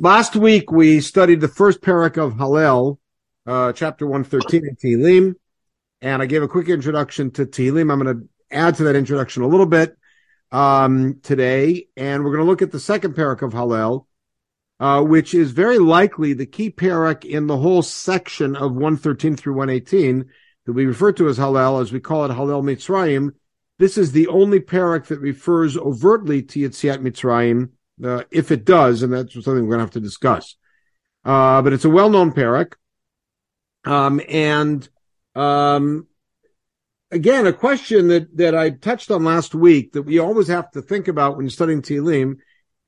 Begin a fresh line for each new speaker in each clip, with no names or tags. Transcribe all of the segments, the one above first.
Last week we studied the first parak of Hallel, uh, chapter 113 in Tehillim, and I gave a quick introduction to Tehillim. I'm going to add to that introduction a little bit um, today, and we're going to look at the second parak of Hallel, uh, which is very likely the key parak in the whole section of 113 through 118 that we refer to as Hallel, as we call it Hallel Mitzrayim. This is the only parak that refers overtly to Yetziat Mitzrayim uh, if it does, and that's something we're going to have to discuss. Uh, but it's a well-known parak. Um, and, um, again, a question that, that I touched on last week that we always have to think about when studying Tehillim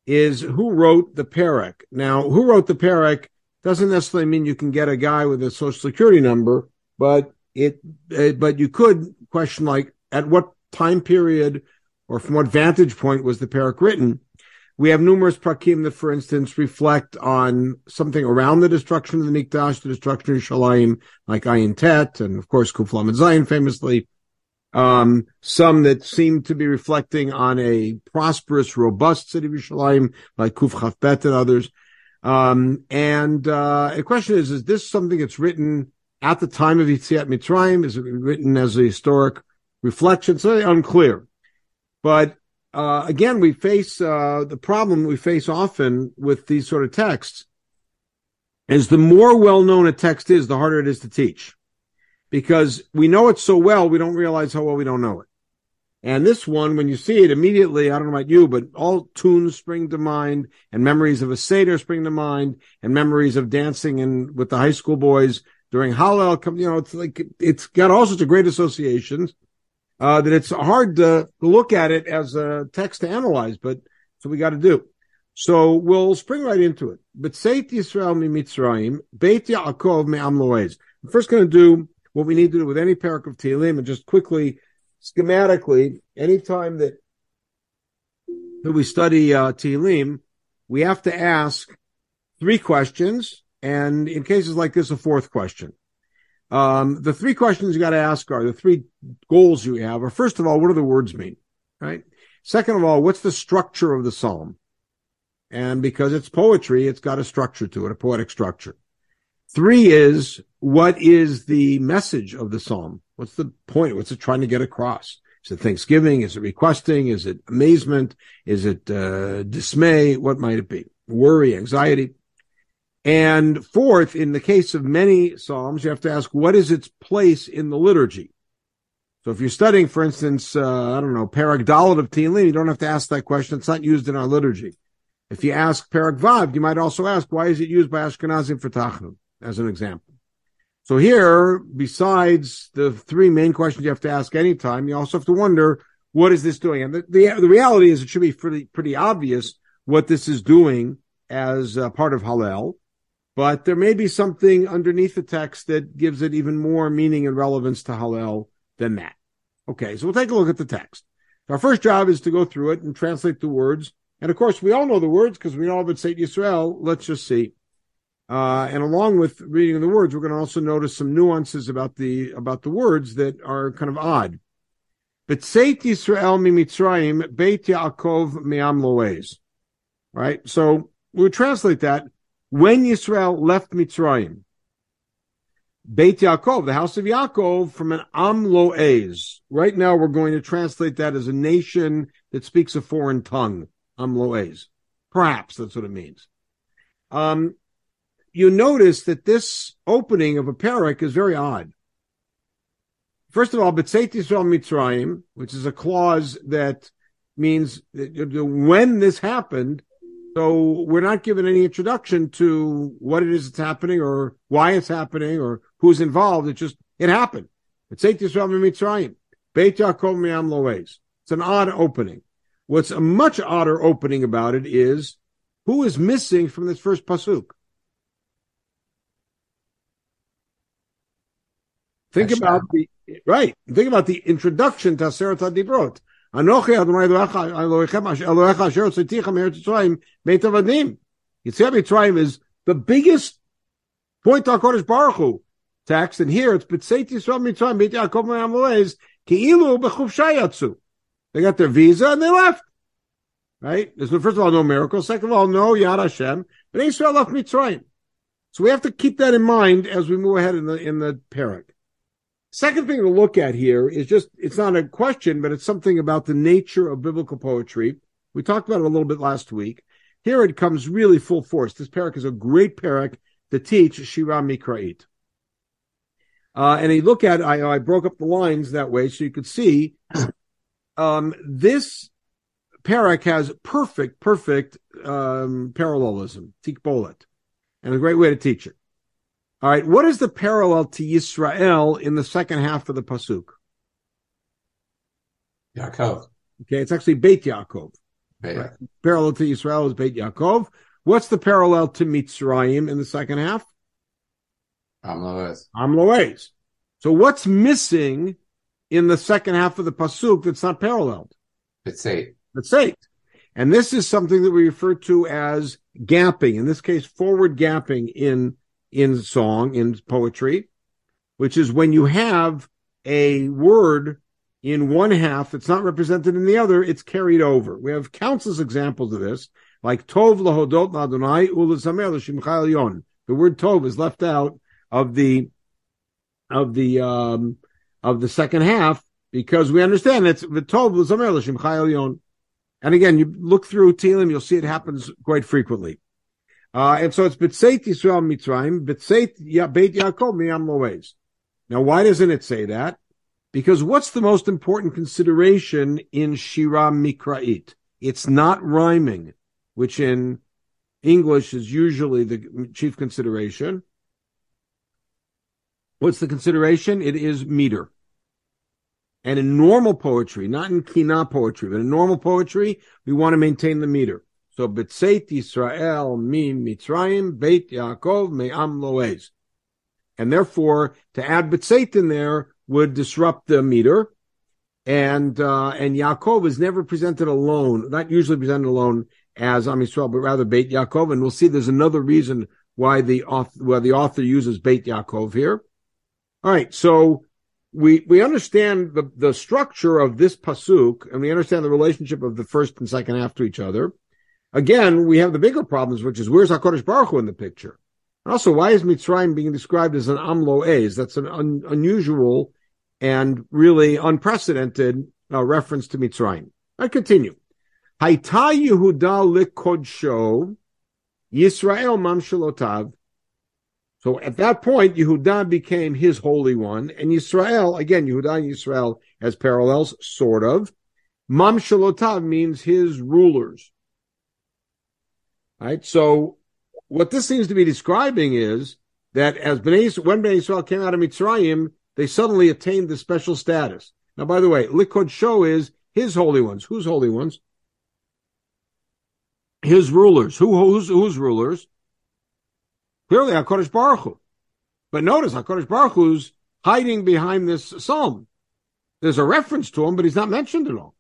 is who wrote the parak. Now, who wrote the parak doesn't necessarily mean you can get a guy with a social security number, but it, uh, but you could question like at what time period or from what vantage point was the parak written? We have numerous prakim that, for instance, reflect on something around the destruction of the Mikdash, the destruction of Shalayim, like Ayin Tet, and of course Kuflam and Zion famously. Um, some that seem to be reflecting on a prosperous, robust city of Yerushalayim, like Kuf Chafbet and others. Um, and, uh, the question is, is this something that's written at the time of Yitziat Mitzrayim? Is it written as a historic reflection? It's very unclear. But uh, again, we face uh, the problem we face often with these sort of texts is the more well known a text is, the harder it is to teach. Because we know it so well, we don't realize how well we don't know it. And this one, when you see it immediately, I don't know about you, but all tunes spring to mind and memories of a Seder spring to mind and memories of dancing in with the high school boys during Hallel. You know, it's like, it's got all sorts of great associations uh, that it's hard to look at it as a text to analyze, but so we got to do. So we'll spring right into it. B'tzeit Yisrael mi Mitzrayim, Beit Yaakov me'am loez. I'm first going to do what we need to do with any parak of Tehillim and just quickly, schematically, anytime that, that we study uh, Tehillim, we have to ask three questions, and in cases like this, a fourth question. Um, the three questions you got to ask are the three goals you have are first of all, what do the words mean? Right. Second of all, what's the structure of the psalm? And because it's poetry, it's got a structure to it, a poetic structure. Three is what is the message of the psalm? What's the point? What's it trying to get across? Is it thanksgiving? Is it requesting? Is it amazement? Is it uh, dismay? What might it be? Worry, anxiety. And fourth, in the case of many Psalms, you have to ask, what is its place in the liturgy? So if you're studying, for instance, uh, I don't know, Parak Dalit of Tehillim, you don't have to ask that question. It's not used in our liturgy. If you ask Parak Vav, you might also ask, why is it used by Ashkenazim for Tachnun, as an example? So here, besides the three main questions you have to ask anytime, you also have to wonder, what is this doing? And the, the, the reality is it should be pretty, pretty obvious what this is doing as part of Hallel but there may be something underneath the text that gives it even more meaning and relevance to Hallel than that. Okay, so we'll take a look at the text. Our first job is to go through it and translate the words. And of course, we all know the words because we know about Seit Yisrael. Let's just see. Uh, and along with reading the words, we're going to also notice some nuances about the about the words that are kind of odd. B'tzeit Yisrael mi Mitzrayim Beit Yaakov mi'am loez. Right. So we would translate that when Yisrael left Mitzrayim, Beit Yaakov, the house of Yaakov, from an Am Loez. Right now, we're going to translate that as a nation that speaks a foreign tongue. Am Loez. Perhaps that's what it means. Um, you notice that this opening of a parak is very odd. First of all, B'tzeit Yisrael Mitzrayim, which is a clause that means that when this happened, so we're not given any introduction to what it is that's happening or why it's happening or who's involved. It just, it happened. It's Eight Yisrael Mitzrayim. Beit Yaakov Miam Loes. It's an odd opening. What's a much odder opening about it is who is missing from this first pasuk? Think Hashem. about the, right. Think about the introduction to Aseret HaDibrot. Anochi Adonai Elohechem Asher Tziticha Me'eretz Yisrael Beit Avadim. Yetziat Mitzrayim is the biggest point to HaKadosh Baruch Hu text, and here it's B'tzeit Yisrael Mitzrayim Beit Yaakov Me'amalez Ki'ilu B'chufshay Yatsu. They got their visa and they left. Right? There's first of all no miracle. Second of all, no Yad Hashem. But Israel left Mitzrayim. So we have to keep that in mind as we move ahead in the in the parak. Second thing to look at here is just it's not a question, but it's something about the nature of biblical poetry. We talked about it a little bit last week. Here it comes really full force. This parak is a great parak to teach Shira Mikra'it. Uh, and you look at, I, I broke up the lines that way so you could see, um, this parak has perfect, perfect, um, parallelism, tikbolet, and a great way to teach it. All right. What is the parallel to Yisrael in the second half of the pasuk?
Yaakov.
Okay. It's actually Beit Yaakov. Right. Parallel to Israel is Beit Yaakov. What's the parallel to Mitzrayim in the second half?
Amloes.
Amloes. So what's missing in the second half of the pasuk that's not paralleled?
It's eight.
It's eight. And this is something that we refer to as gapping. In this case, forward gapping in in song in poetry, which is when you have a word in one half that's not represented in the other, it's carried over. We have countless examples of this, like Tov lahodot ladonai ulazamer l'shimcha yon. The word Tov is left out of the of the um, of the second half because we understand it's the Tov l'zamer l'shimcha yon. And again, you look through Tehillim, you'll see it happens quite frequently. Uh, and so it's B'tzeit Yisrael Mitzrayim, B'tzeit Beit Yaakov Miyam. Now, why doesn't it say that? Because what's the most important consideration in Shira Mikra'it? It's not rhyming, which in English is usually the chief consideration. What's the consideration? It is meter. And in normal poetry, not in kina poetry, but in normal poetry, we want to maintain the meter. So B'tzeit Yisrael mi Mitzrayim Beit Yaakov me'am loez. And therefore, to add B'tzeit in there would disrupt the meter. And, uh, and Yaakov is never presented alone, not usually presented alone as Am Yisrael, but rather Beit Yaakov. And we'll see there's another reason why the author, why the author uses Beit Yaakov here. All right. So we, we understand the, the structure of this pasuk and we understand the relationship of the first and second half to each other. Again, we have the bigger problems, which is where's HaKadosh Baruch Hu in the picture? And also, why is Mitzrayim being described as an Amloez? That's an un- unusual and really unprecedented uh, reference to Mitzrayim. I continue. Haita Yehuda likodsho Yisrael mamshalotav. So at that point, Yehuda became his holy one, and Yisrael, again, Yehuda and Yisrael as parallels, sort of. Mamshalotav means his rulers. Right? So what this seems to be describing is that as Bnei, when Bnei Israel came out of Mitzrayim, they suddenly attained the special status. Now, by the way, Likodsho is his holy ones. Whose holy ones? His rulers. Who, who's, whose rulers? Clearly, HaKadosh Baruch Hu. But notice, HaKadosh Baruch Hu's hiding behind this psalm. There's a reference to him, but he's not mentioned at all.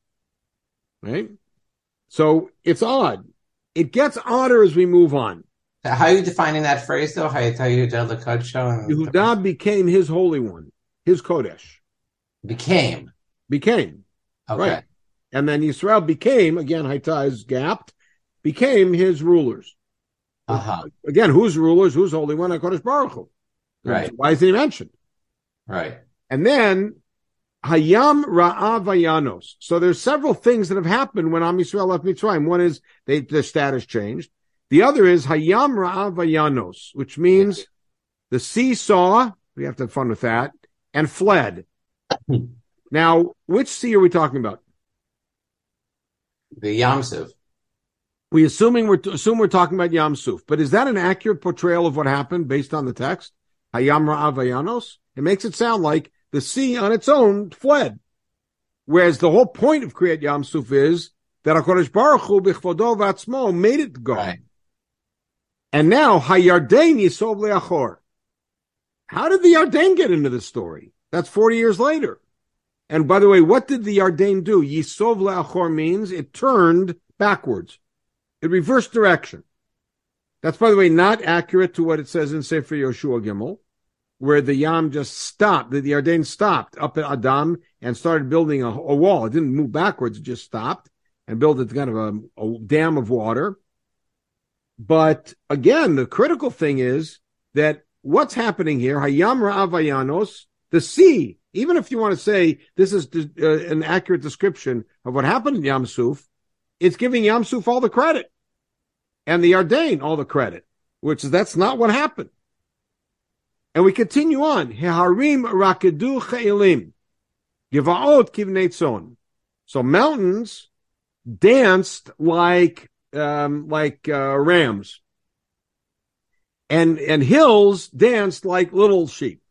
Right? So it's odd. It gets odder as we move on.
How are you defining that phrase, though? How you tell Yehuda
became his holy one, his Kodesh.
Became.
Became.
Okay.
Right. And then Israel became, again, Haita is gapped, became his rulers.
Uh-huh.
Again, whose rulers? Whose holy one? HaKadosh Baruch Hu.
Right.
Why isn't he mentioned?
Right.
And then Hayam Ra'av Vayanos. So there's several things that have happened when Am Yisrael left Mitzrayim. One is they, their status changed. The other is Hayam Ra'av Vayanos, which means the sea saw, we have to have fun with that, and fled. Hmm. now, which sea are we talking about?
The Yamsuf.
We assuming we're assume we're talking about Yam Suf, but is that an accurate portrayal of what happened based on the text? Hayam Ra'av Vayanos? It makes it sound like the sea on its own fled. Whereas the whole point of Kriyat Yam Suf is that HaKadosh Baruch Hu b'chvodo v'atzmo made it go.
Right.
And now Hayarden Yisov le'achor. How did the Yarden get into the story? That's 40 years later. And by the way, what did the Yarden do? Yisov le'achor means it turned backwards. It reversed direction. That's, by the way, not accurate to what it says in Sefer Yoshua Gimel where the Yam just stopped, the, Yarden stopped up at Adam and started building a, a, wall. It didn't move backwards, it just stopped and built it kind of a, a dam of water. but again, the critical thing is that what's happening here, Hayam Ra'avayanos, the sea, even if you want to say this is uh, an accurate description of what happened in Yam Suf, it's giving Yam Suf all the credit and the Ardain all the credit, which is that's not what happened. And we continue on. Heharim rakedu che'ilim. Givaot kivnetzon. So mountains danced like, um, like, uh, rams. And, and hills danced like little sheep.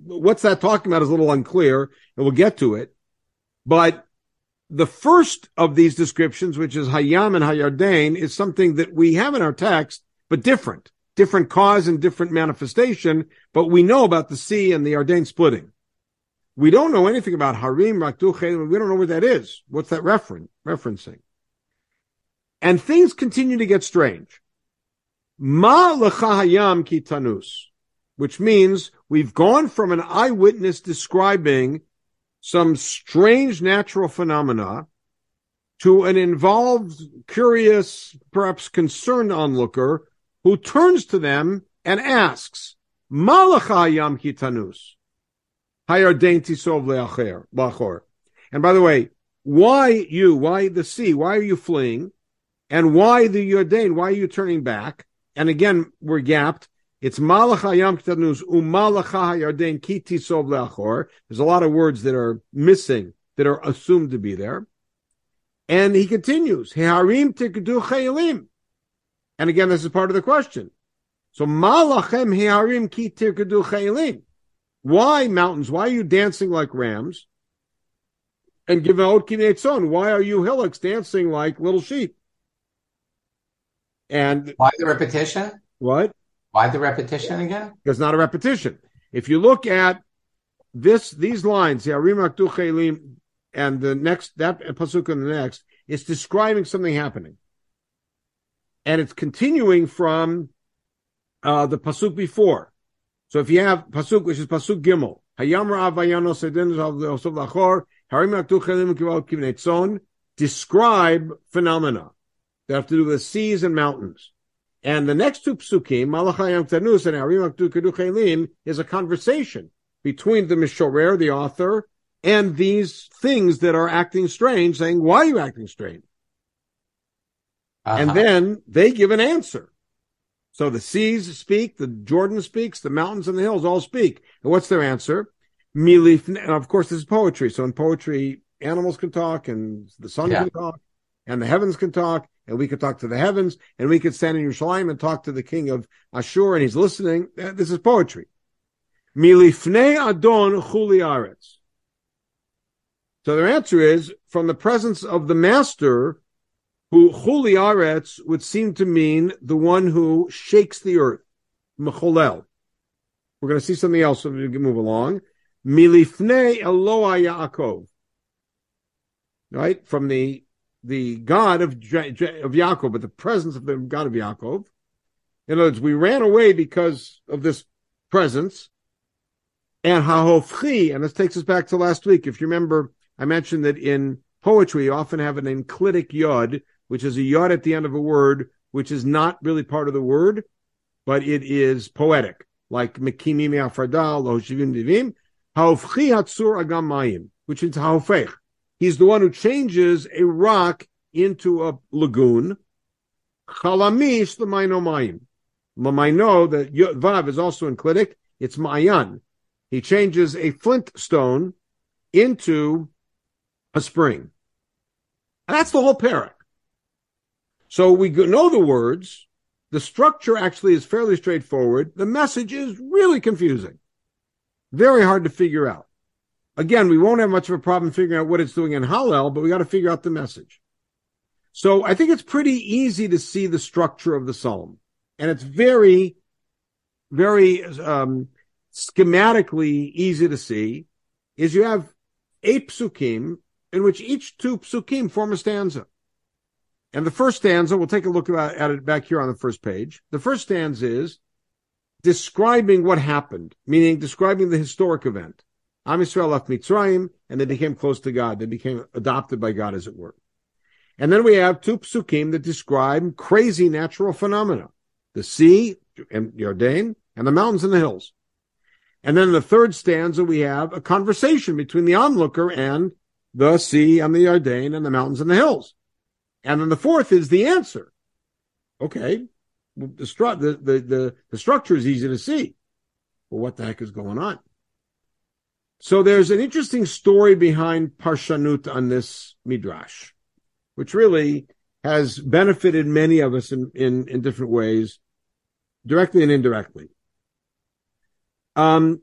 What's that talking about is a little unclear and we'll get to it. But the first of these descriptions, which is Hayam and Hayardain, is something that we have in our text, but different, different cause and different manifestation. But we know about the sea and the Ardain splitting. We don't know anything about Harim, Rakduche. We don't know what that is. What's that referen- referencing? And things continue to get strange. Ma lechahayam kitanus, which means we've gone from an eyewitness describing some strange natural phenomena to an involved, curious, perhaps concerned onlooker who turns to them and asks, Malacha yam kitanus. Lachor. And by the way, why you? Why the sea? Why are you fleeing? And why the Yordain? Why are you turning back? And again, we're gapped. It's Malacha Yam Ktanus Umalacha Yarden Kiti Sov Leachor. There's a lot of words that are missing that are assumed to be there. And he continues, Heharim Tikdu Chayalim. And again, this is part of the question. So Malachem Heharim Ki Tikdu Chayalim. Why mountains? Why are you dancing like rams? And give out Kinetzon. Why are you hillocks dancing like little sheep? And
why the repetition?
What?
Why the repetition again?
It's not a repetition. If you look at this, these lines, and the next, that pasuk and the next, it's describing something happening. And it's continuing from uh, the pasuk before. So if you have pasuk, which is pasuk gimel, describe phenomena that have to do with seas and mountains. And the next two psukim, Malachayam Tanus and Arim Keduchelim, is a conversation between the Mishorer, the author, and these things that are acting strange, saying, why are you acting strange? Uh-huh. And then they give an answer. So the seas speak, the Jordan speaks, the mountains and the hills all speak. And what's their answer? Milif, and of course this is poetry. So in poetry, animals can talk and the sun yeah. can talk and the heavens can talk and we could talk to the heavens, and we could stand in Yerushalayim and talk to the king of Ashur, and he's listening. This is poetry. Milifnei Adon Chuli Aretz. So their answer is from the presence of the master, who Chuli Aretz would seem to mean the one who shakes the earth. Mecholel. We're going to see something else as we move along. Milifnei Eloah Yaakov. Right? From the the God of, of Yaakov, but the presence of the God of Yaakov. In other words, we ran away because of this presence. And Hahofchi, and this takes us back to last week. If you remember, I mentioned that in poetry, you often have an enclitic yod, which is a yod at the end of a word, which is not really part of the word, but it is poetic, like Mekimi Me'afardal, Lohoshivim Divim, Haofchi Hatsur Agam which is Haofech. He's the one who changes a rock into a lagoon. Chalamish the mayim. Lamaino, the vav is also enclitic. It's mayan. He changes a flint stone into a spring. And that's the whole parak. So we know the words. The structure actually is fairly straightforward. The message is really confusing. Very hard to figure out. Again, we won't have much of a problem figuring out what it's doing in Hallel, but we got to figure out the message. So I think it's pretty easy to see the structure of the psalm. And it's very, very um, schematically easy to see is you have eight psukim in which each two psukim form a stanza. And the first stanza, we'll take a look at it back here on the first page. The first stanza is describing what happened, meaning describing the historic event. Am Yisrael left Mitzrayim and they became close to God. They became adopted by God, as it were. And then we have two psukim that describe crazy natural phenomena, the sea and Jordan and the mountains and the hills. And then in the third stanza, we have a conversation between the onlooker and the sea and the Jordan and the mountains and the hills. And then the fourth is the answer. Okay. The, stru- the, the, the, the structure is easy to see. Well, what the heck is going on? So there's an interesting story behind Parshanut on this Midrash, which really has benefited many of us in, in, in different ways, directly and indirectly. Um,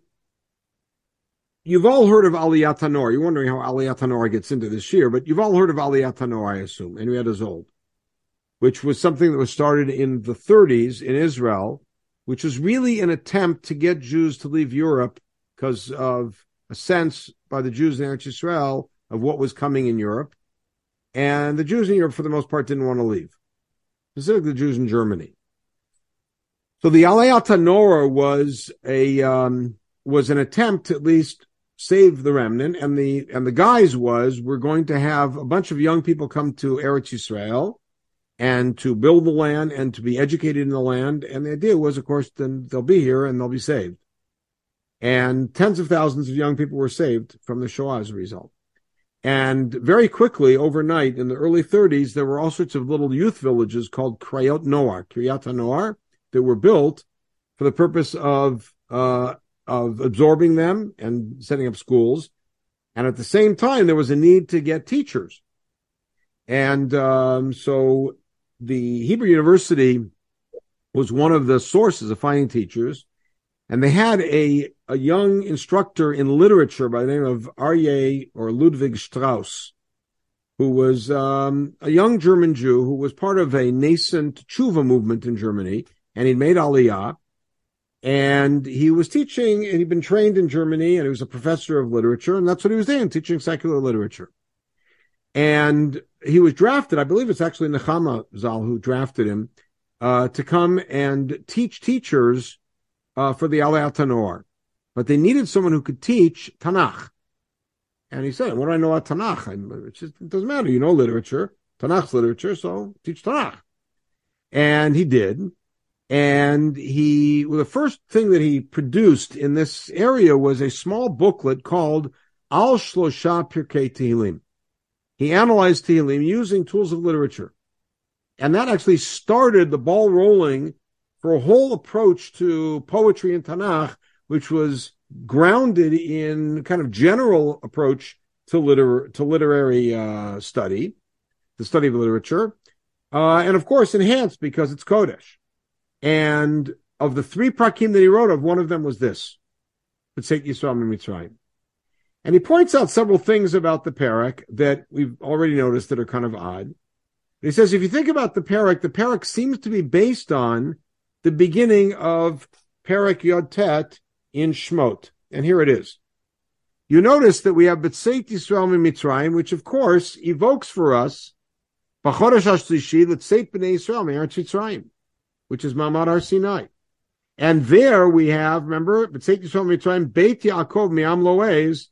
you've all heard of Aliyat Hanoar. You're wondering how Aliyat Hanoar gets into this year, but you've all heard of Aliyat Hanoar, I assume, Henrietta Szold, which was something that was started in the 30s in Israel, which was really an attempt to get Jews to leave Europe because of a sense by the Jews in Israel of what was coming in Europe. And the Jews in Europe, for the most part, didn't want to leave, specifically the Jews in Germany. So the Aliyat Hanoar was a um, was an attempt at least save the remnant, and the and the guise was we're going to have a bunch of young people come to Eretz Israel and to build the land and to be educated in the land. And the idea was, of course, then they'll be here and they'll be saved. And tens of thousands of young people were saved from the Shoah as a result. And very quickly, overnight, in the early 30s, there were all sorts of little youth villages called Krayot Noar, Kiryat Noar, that were built for the purpose of uh, of absorbing them and setting up schools. And at the same time, there was a need to get teachers. And um, so the Hebrew University was one of the sources of finding teachers. And they had a, a young instructor in literature by the name of Aryeh or Ludwig Strauss, who was um, a young German Jew who was part of a nascent tshuva movement in Germany, and he'd made Aliyah, and he was teaching, and he'd been trained in Germany, and he was a professor of literature, and that's what he was doing, teaching secular literature. And he was drafted, I believe it's actually Nechama Zal who drafted him, uh, to come and teach teachers uh, for the Aliyat Hanoar. But they needed someone who could teach Tanakh. And he said, what do I know about Tanakh? I, it, just, it doesn't matter. You know literature. Tanakh's literature, so teach Tanakh. And he did. And he, well, the first thing that he produced in this area was a small booklet called Al Shlosha Pirkei Tehillim. He analyzed Tehillim using tools of literature. And that actually started the ball rolling for a whole approach to poetry and Tanakh, which was grounded in kind of general approach to liter- to literary uh, study, the study of literature, uh, and of course enhanced because it's Kodesh. And of the three prakim that he wrote of, one of them was this, B'tzeit Yisrael Mitzrayim. And he points out several things about the parak that we've already noticed that are kind of odd. He says, if you think about the parak, the parak seems to be based on the beginning of Parak Yod Tet in Shmot. And here it is. You notice that we have B'tzeit Yisrael Mitzrayim, which of course evokes for us B'chodesh HaShlishi L'tzeit B'nei Yisrael Mitzrayim, which is Mamad Har Sinai. And there we have, remember, B'tzeit Yisrael Mitzrayim, Beit Yaakov Mi'am Loez,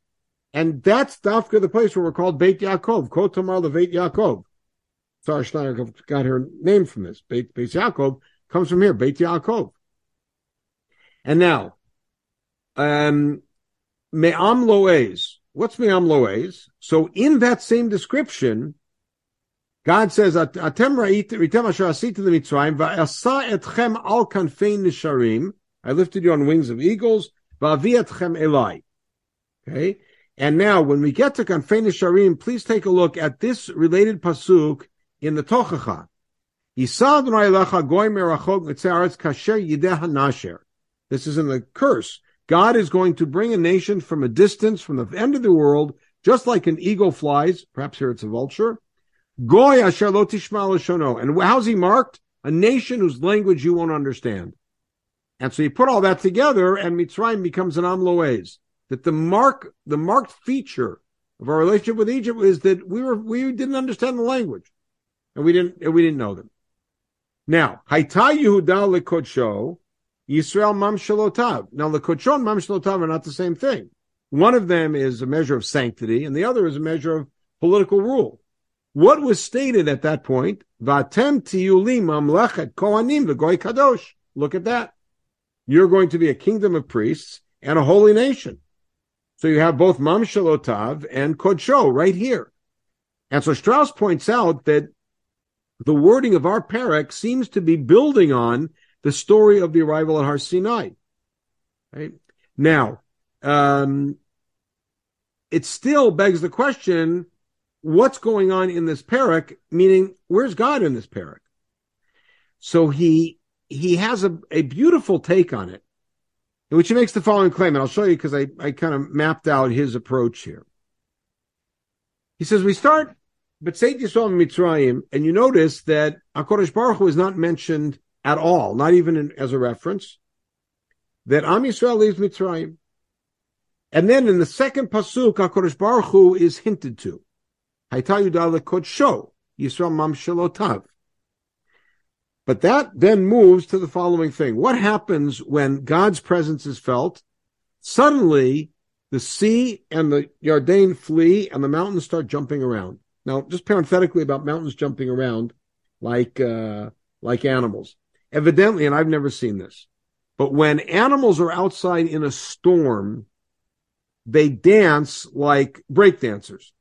and that's Dafka, the place where we're called Beit Yaakov, Kotamar Leveit Yaakov. Sarah Schenirer got her name from this. Beit, Beit Yaakov comes from here, Beit Yaakov. And now, um, Me'am Loez. What's Me'am Loez? So in that same description, God says, Atem etchem al nisharim. I lifted you on wings of eagles. Okay? And now, when we get to kanfei nisharim, please take a look at this related pasuk in the Tochacha. This is in the curse. God is going to bring a nation from a distance, from the end of the world, just like an eagle flies. Perhaps here it's a vulture. Goy asher lo tishma And how's he marked? A nation whose language you won't understand. And so you put all that together, and Mitzrayim becomes an Amloez. That the mark, the marked feature of our relationship with Egypt is that we were we didn't understand the language, and we didn't and we didn't know them. Now, Haita Yehuda lekodsho, Yisrael mam shalotav. Now, lekodsho and mam shalotav are not the same thing. One of them is a measure of sanctity, and the other is a measure of political rule. What was stated at that point? Vatem tiyulim mamlechet kohanim v'goy kadosh. Look at that. You're going to be a kingdom of priests and a holy nation. So you have both Mam Shalotav and Kodsho right here. And so Strauss points out that the wording of our parak seems to be building on the story of the arrival at Har Sinai. Right? Now, um, it still begs the question, what's going on in this parak? Meaning, where's God in this parak? So he he has a, a beautiful take on it, which he makes the following claim, and I'll show you because I, I kind of mapped out his approach here. He says we start B'tzeit Yisrael Mitzrayim, and you notice that HaKadosh Baruch Hu is not mentioned at all, not even in, as a reference, that Am Yisrael leaves Mitzrayim. And then in the second pasuk, HaKadosh Baruch Hu is hinted to. Yudala Kodsho, Yisrael. But that then moves to the following thing. What happens when God's presence is felt? Suddenly, the sea and the Yarden flee and the mountains start jumping around. Now, just parenthetically about mountains jumping around like uh, like animals. Evidently, and I've never seen this, but when animals are outside in a storm, they dance like break dancers.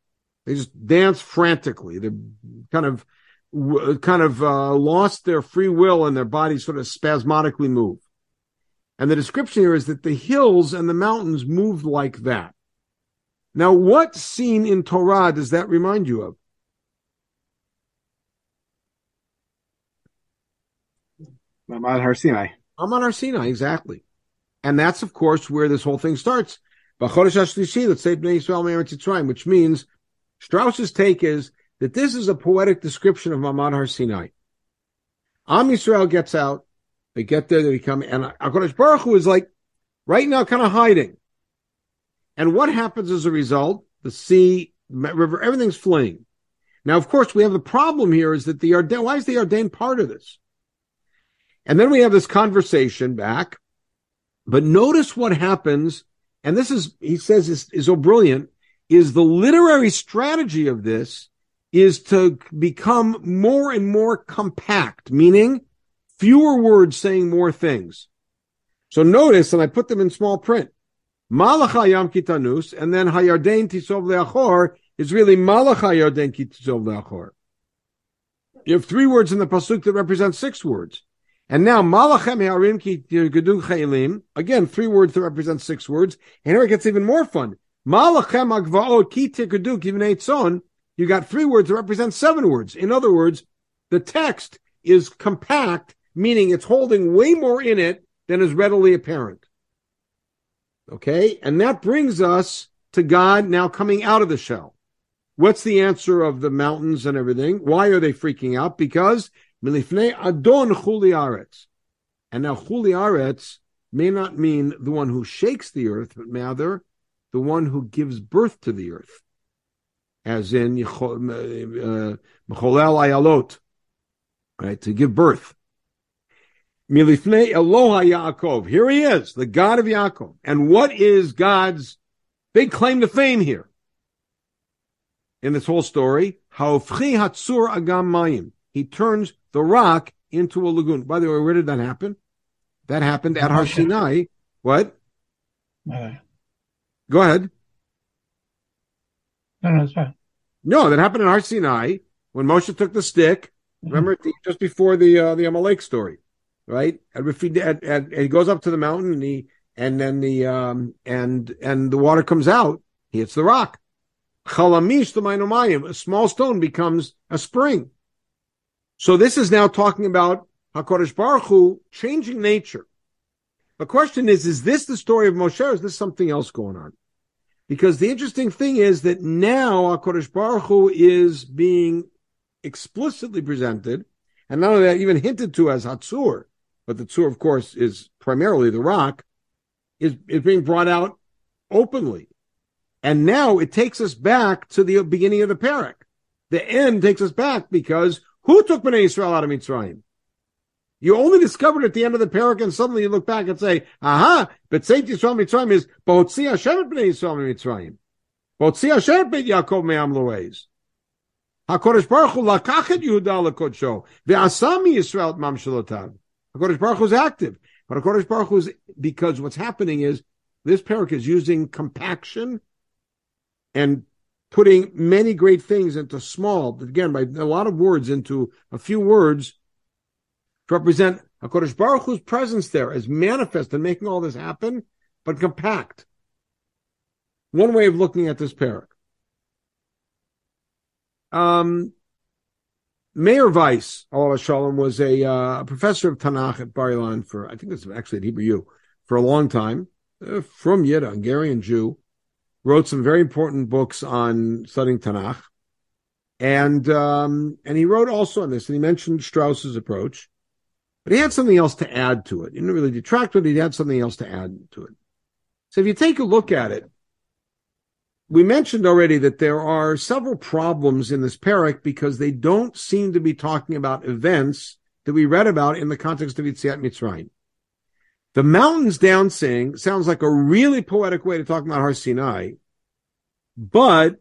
They just dance frantically. They're kind of kind of uh, lost their free will and their bodies sort of spasmodically move. And the description here is that the hills and the mountains moved like that. Now, what scene in Torah does that remind you of?
Mamad Har Sinai.
Amad Har Sinai, exactly. And that's, of course, where this whole thing starts. Which means Strauss's take is that this is a poetic description of Mamad Har Sinai. Am Yisrael gets out, they get there, they become, and HaKadosh Baruch Hu is like, right now, kind of hiding. And what happens as a result? The sea, river, everything's fleeing. Now, of course, we have the problem here is that the Yarden, why is the Yarden part of this? And then we have this conversation back. But notice what happens, and this is, he says, is, is so brilliant, is the literary strategy of this is to become more and more compact, meaning fewer words saying more things. So notice, and I put them in small print. Malach kitanus, and then hayarden tisov leachor is really malach hayarden tisov leachor. You have three words in the pasuk that represent six words. And now malachem harim ki chaylim. Again, three words that represent six words. And here it gets even more fun. Malachem agvaot ki tzon. You got three words that represent seven words. In other words, the text is compact, meaning it's holding way more in it than is readily apparent. Okay. And that brings us to God now coming out of the shell. What's the answer of the mountains and everything? Why are they freaking out? Because milifnei adon chuli And now chuli may not mean the one who shakes the earth, but rather the one who gives birth to the earth. As in, mecholel uh, ayalot, right, to give birth. Milifnei Eloha Yaakov. Here he is, the God of Yaakov. And what is God's big claim to fame here? In this whole story, Haofchi Hatsur Agam Mayim. He turns the rock into a lagoon. By the way, where did that happen? That happened at Har Sinai. What? Uh, Go ahead.
No, no, fine.
No, that happened in Har Sinai when Moshe took the stick. Mm-hmm. Remember, just before the uh, the Amalek story right? And if he and, and, he goes up to the mountain and he and then the um and and the water comes out, he hits the rock. Chalamish the a small stone becomes a spring. So this is now talking about Hakadosh Baruch Hu changing nature. The question is: Is this the story of Moshe? or Is this something else going on? Because the interesting thing is that now Hakadosh Baruch Hu is being explicitly presented, and not only that, even hinted to as Hatzur, but the Tzur, of course, is primarily the rock, is, is being brought out openly. And now it takes us back to the beginning of the parak. The end takes us back because who took Bnei Israel out of Mitzrayim? You only discovered at the end of the parak, and suddenly you look back and say, "Aha!" B'tzeit Yisrael Mitzrayim is Botzi Hashem Bnei Yisrael Mitzrayim. Botzi Hashem Bet Yaakov Me'am Loez. HaKodesh Baruch Hu lakachet Yehuda lekodsho, ve'asami Yisrael mamshalotav. HaKodesh Baruch Hu is active. But HaKodesh Baruch Hu is, because what's happening is, this parak is using compaction and putting many great things into small, again, by a lot of words into a few words to represent HaKadosh Baruch Hu's presence there as manifest and making all this happen, but compact. One way of looking at this parak. Um, Meir Weiss, Allah Shalom, was a uh, professor of Tanakh at Bar Ilan for, I think it's actually at Hebrew U, for a long time, uh, from Yidda, Hungarian Jew, wrote some very important books on studying Tanakh. And, um, and he wrote also on this, and he mentioned Strauss's approach. But he had something else to add to it. He didn't really detract it, he had something else to add to it. So if you take a look at it, we mentioned already that there are several problems in this parak because they don't seem to be talking about events that we read about in the context of Yitziat Mitzrayim. The mountains dancing sounds like a really poetic way to talk about Har Sinai, but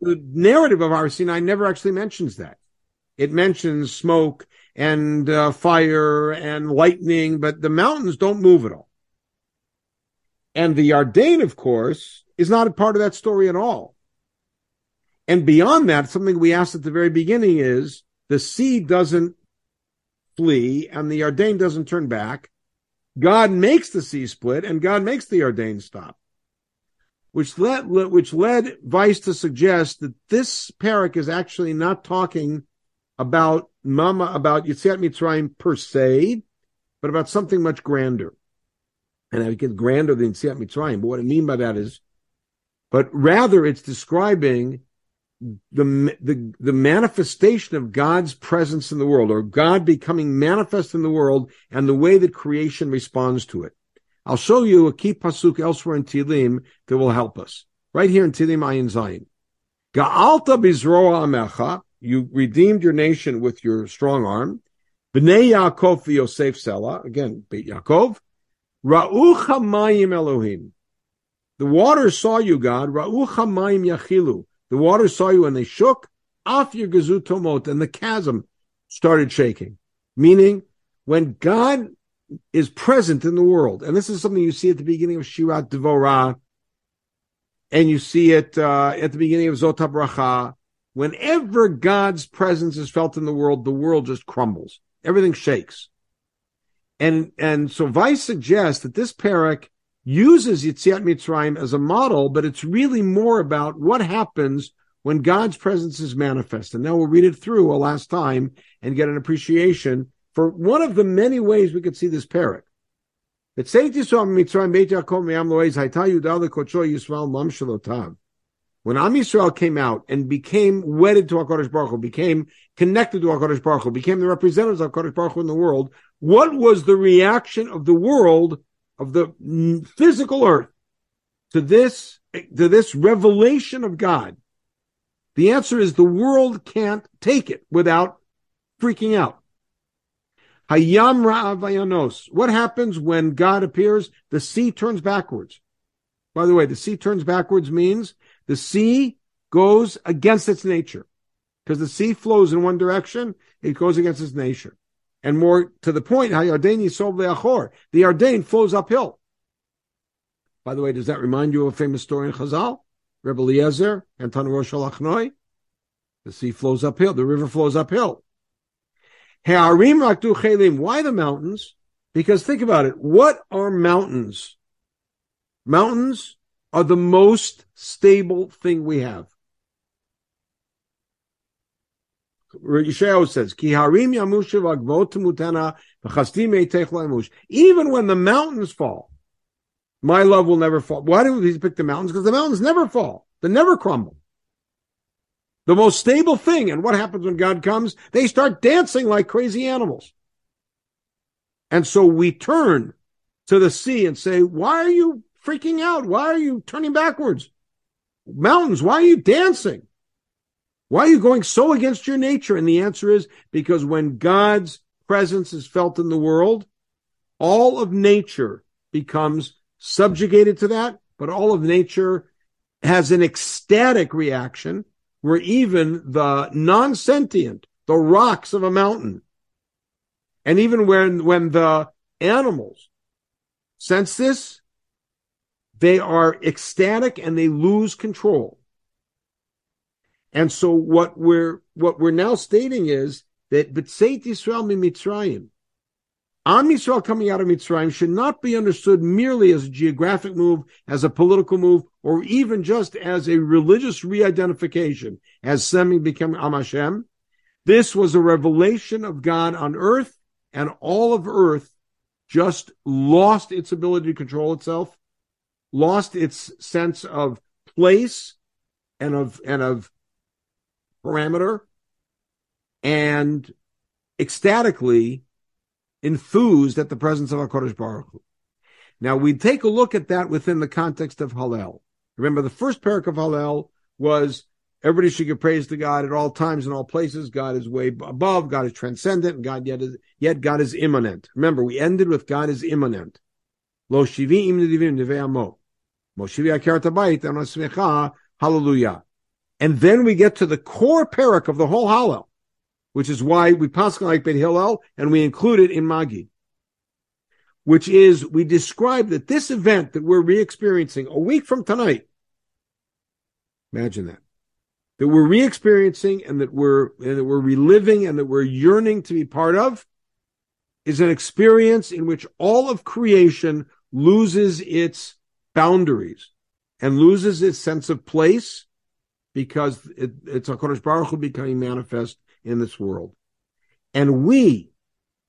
the narrative of Har Sinai never actually mentions that. It mentions smoke and uh, fire and lightning, but the mountains don't move at all. And the Yarden, of course, is not a part of that story at all. And beyond that, something we asked at the very beginning is the sea doesn't flee and the Yarden doesn't turn back. God makes the sea split and God makes the Yarden stop. Which led, which led Weiss to suggest that this parak is actually not talking about Mama about Yitziat Mitzrayim per se, but about something much grander. And I get grander than Yitziat Mitzrayim. But what I mean by that is, but rather it's describing the, the, the manifestation of God's presence in the world or God becoming manifest in the world and the way that creation responds to it. I'll show you a key pasuk elsewhere in Tilim that will help us. Right here in Tilim Ayin Zayin. Ga'alta bizroa amecha you redeemed your nation with your strong arm. Bnei Yaakov Yosef Selah, again, Beit Yaakov. Ra'ucha mayim Elohim. The waters saw you, God. Ra'ucha mayim yachilu. The waters saw you and they shook. Af Yergazu Tomot. And the chasm started shaking. Meaning, when God is present in the world, and this is something you see at the beginning of Shirat Devorah, and you see it uh, at the beginning of Zot HaBracha, Whenever God's presence is felt in the world, the world just crumbles. Everything shakes. And, and so Weiss suggests that this parak uses Yitziat Mitzrayim as a model, but it's really more about what happens when God's presence is manifest. And now we'll read it through a last time and get an appreciation for one of the many ways we could see this parak. When Am Yisrael came out and became wedded to HaKadosh Baruch Hu, became connected to HaKadosh Baruch Hu, became the representatives of HaKadosh Baruch Hu in the world, what was the reaction of the world, of the physical earth, to this, to this revelation of God? The answer is the world can't take it without freaking out. Hayam Ra'avayanos. What happens when God appears? The sea turns backwards. By the way, the sea turns backwards means the sea goes against its nature because the sea flows in one direction. It goes against its nature. And more to the point, the Yarden flows uphill. By the way, does that remind you of a famous story in Chazal? Rebbe Eliezer and Shalachnoi? The sea flows uphill. The river flows uphill. Why the mountains? Because think about it. What are mountains? Mountains are the most stable thing we have. Yeshayahu says, Ki harim Even when the mountains fall, my love will never fall. Why do we pick the mountains? Because the mountains never fall. They never crumble. The most stable thing. And what happens when God comes? They start dancing like crazy animals. And so we turn to the sea and say, why are you freaking out? Why are you turning backwards? Mountains, why are you dancing? Why are you going so against your nature? And the answer is because when God's presence is felt in the world, all of nature becomes subjugated to that, but all of nature has an ecstatic reaction where even the non-sentient, the rocks of a mountain, and even when, when the animals sense this, they are ecstatic and they lose control. And so what we're, what we're now stating is that B'tzeit Yisrael mi Mitzrayim, Am Yisrael coming out of Mitzrayim should not be understood merely as a geographic move, as a political move, or even just as a religious re-identification, as Semi became Am Hashem. This was a revelation of God on earth, and all of earth just lost its ability to control itself, lost its sense of place and of and of parameter, and ecstatically enthused at the presence of HaKadosh Baruch Hu. Now we take a look at that within the context of Hallel. Remember, the first perek of Hallel was everybody should give praise to God at all times and all places. God is way above. God is transcendent. God yet is, yet God is immanent. Remember, we ended with God is immanent. Lo shivi'im nedivim neve'amo. Moshivi akeret hallelujah. And then we get to the core perek of the whole Hallel, which is why we pass like Beit Hillel and we include it in Maggid, which is we describe that this event that we're re-experiencing a week from tonight. Imagine that. That we're re-experiencing and that we're, and that we're reliving and that we're yearning to be part of is an experience in which all of creation loses its boundaries and loses its sense of place because it, it's HaKadosh Baruch Hu becoming manifest in this world. And we,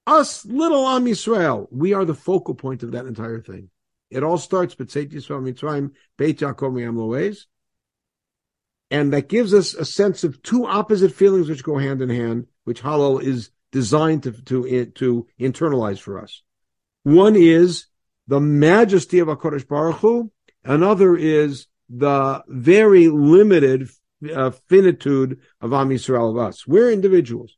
us little Am Yisrael, we are the focal point of that entire thing. It all starts B'tzeit Yisrael Mitzrayim, Beit Yaakov Loez. And that gives us a sense of two opposite feelings which go hand in hand, which Hallel is designed to, to, to internalize for us. One is the majesty of HaKadosh Baruch Hu. Another is the very limited uh, finitude of Am Yisrael of us. We're individuals,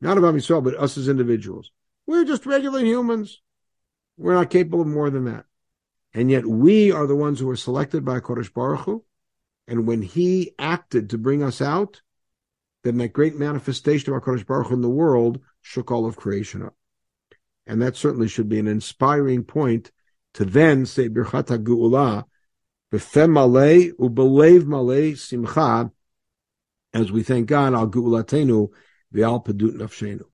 not of Am Yisrael, but us as individuals. We're just regular humans. We're not capable of more than that. And yet we are the ones who are selected by Kodesh Baruch Hu. And when he acted to bring us out, then that great manifestation of HaKadosh Baruch Hu in the world shook all of creation up. And that certainly should be an inspiring point to then say Birchat HaGu'ulah b'fem malei ubelev malei simcha, as we thank God al gu'ulatenu v'al pedut nafshenu.